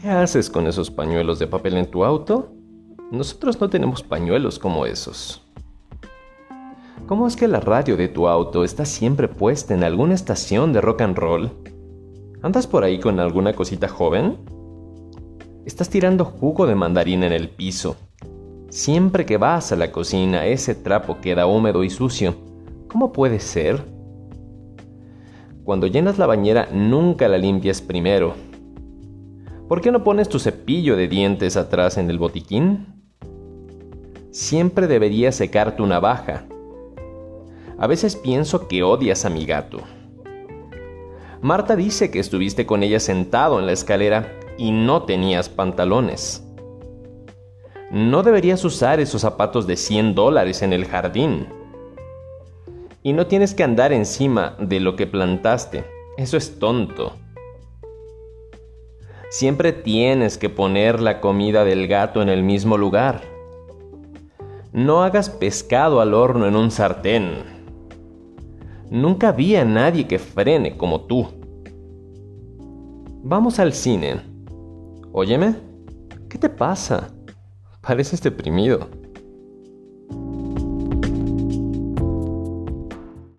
¿Qué haces con esos pañuelos de papel en tu auto? Nosotros no tenemos pañuelos como esos. ¿Cómo es que la radio de tu auto está siempre puesta en alguna estación de rock and roll? ¿Andas por ahí con alguna cosita joven? Estás tirando jugo de mandarina en el piso. Siempre que vas a la cocina, ese trapo queda húmedo y sucio. ¿Cómo puede ser? Cuando llenas la bañera, nunca la limpias primero. ¿Por qué no pones tu cepillo de dientes atrás en el botiquín? Siempre deberías secar tu navaja. A veces pienso que odias a mi gato. Marta dice que estuviste con ella sentado en la escalera y no tenías pantalones. No deberías usar esos zapatos de 100 dólares en el jardín. Y no tienes que andar encima de lo que plantaste. Eso es tonto. Siempre tienes que poner la comida del gato en el mismo lugar. No hagas pescado al horno en un sartén. Nunca vi a nadie que frene como tú. Vamos al cine. Óyeme, ¿qué te pasa? Pareces deprimido.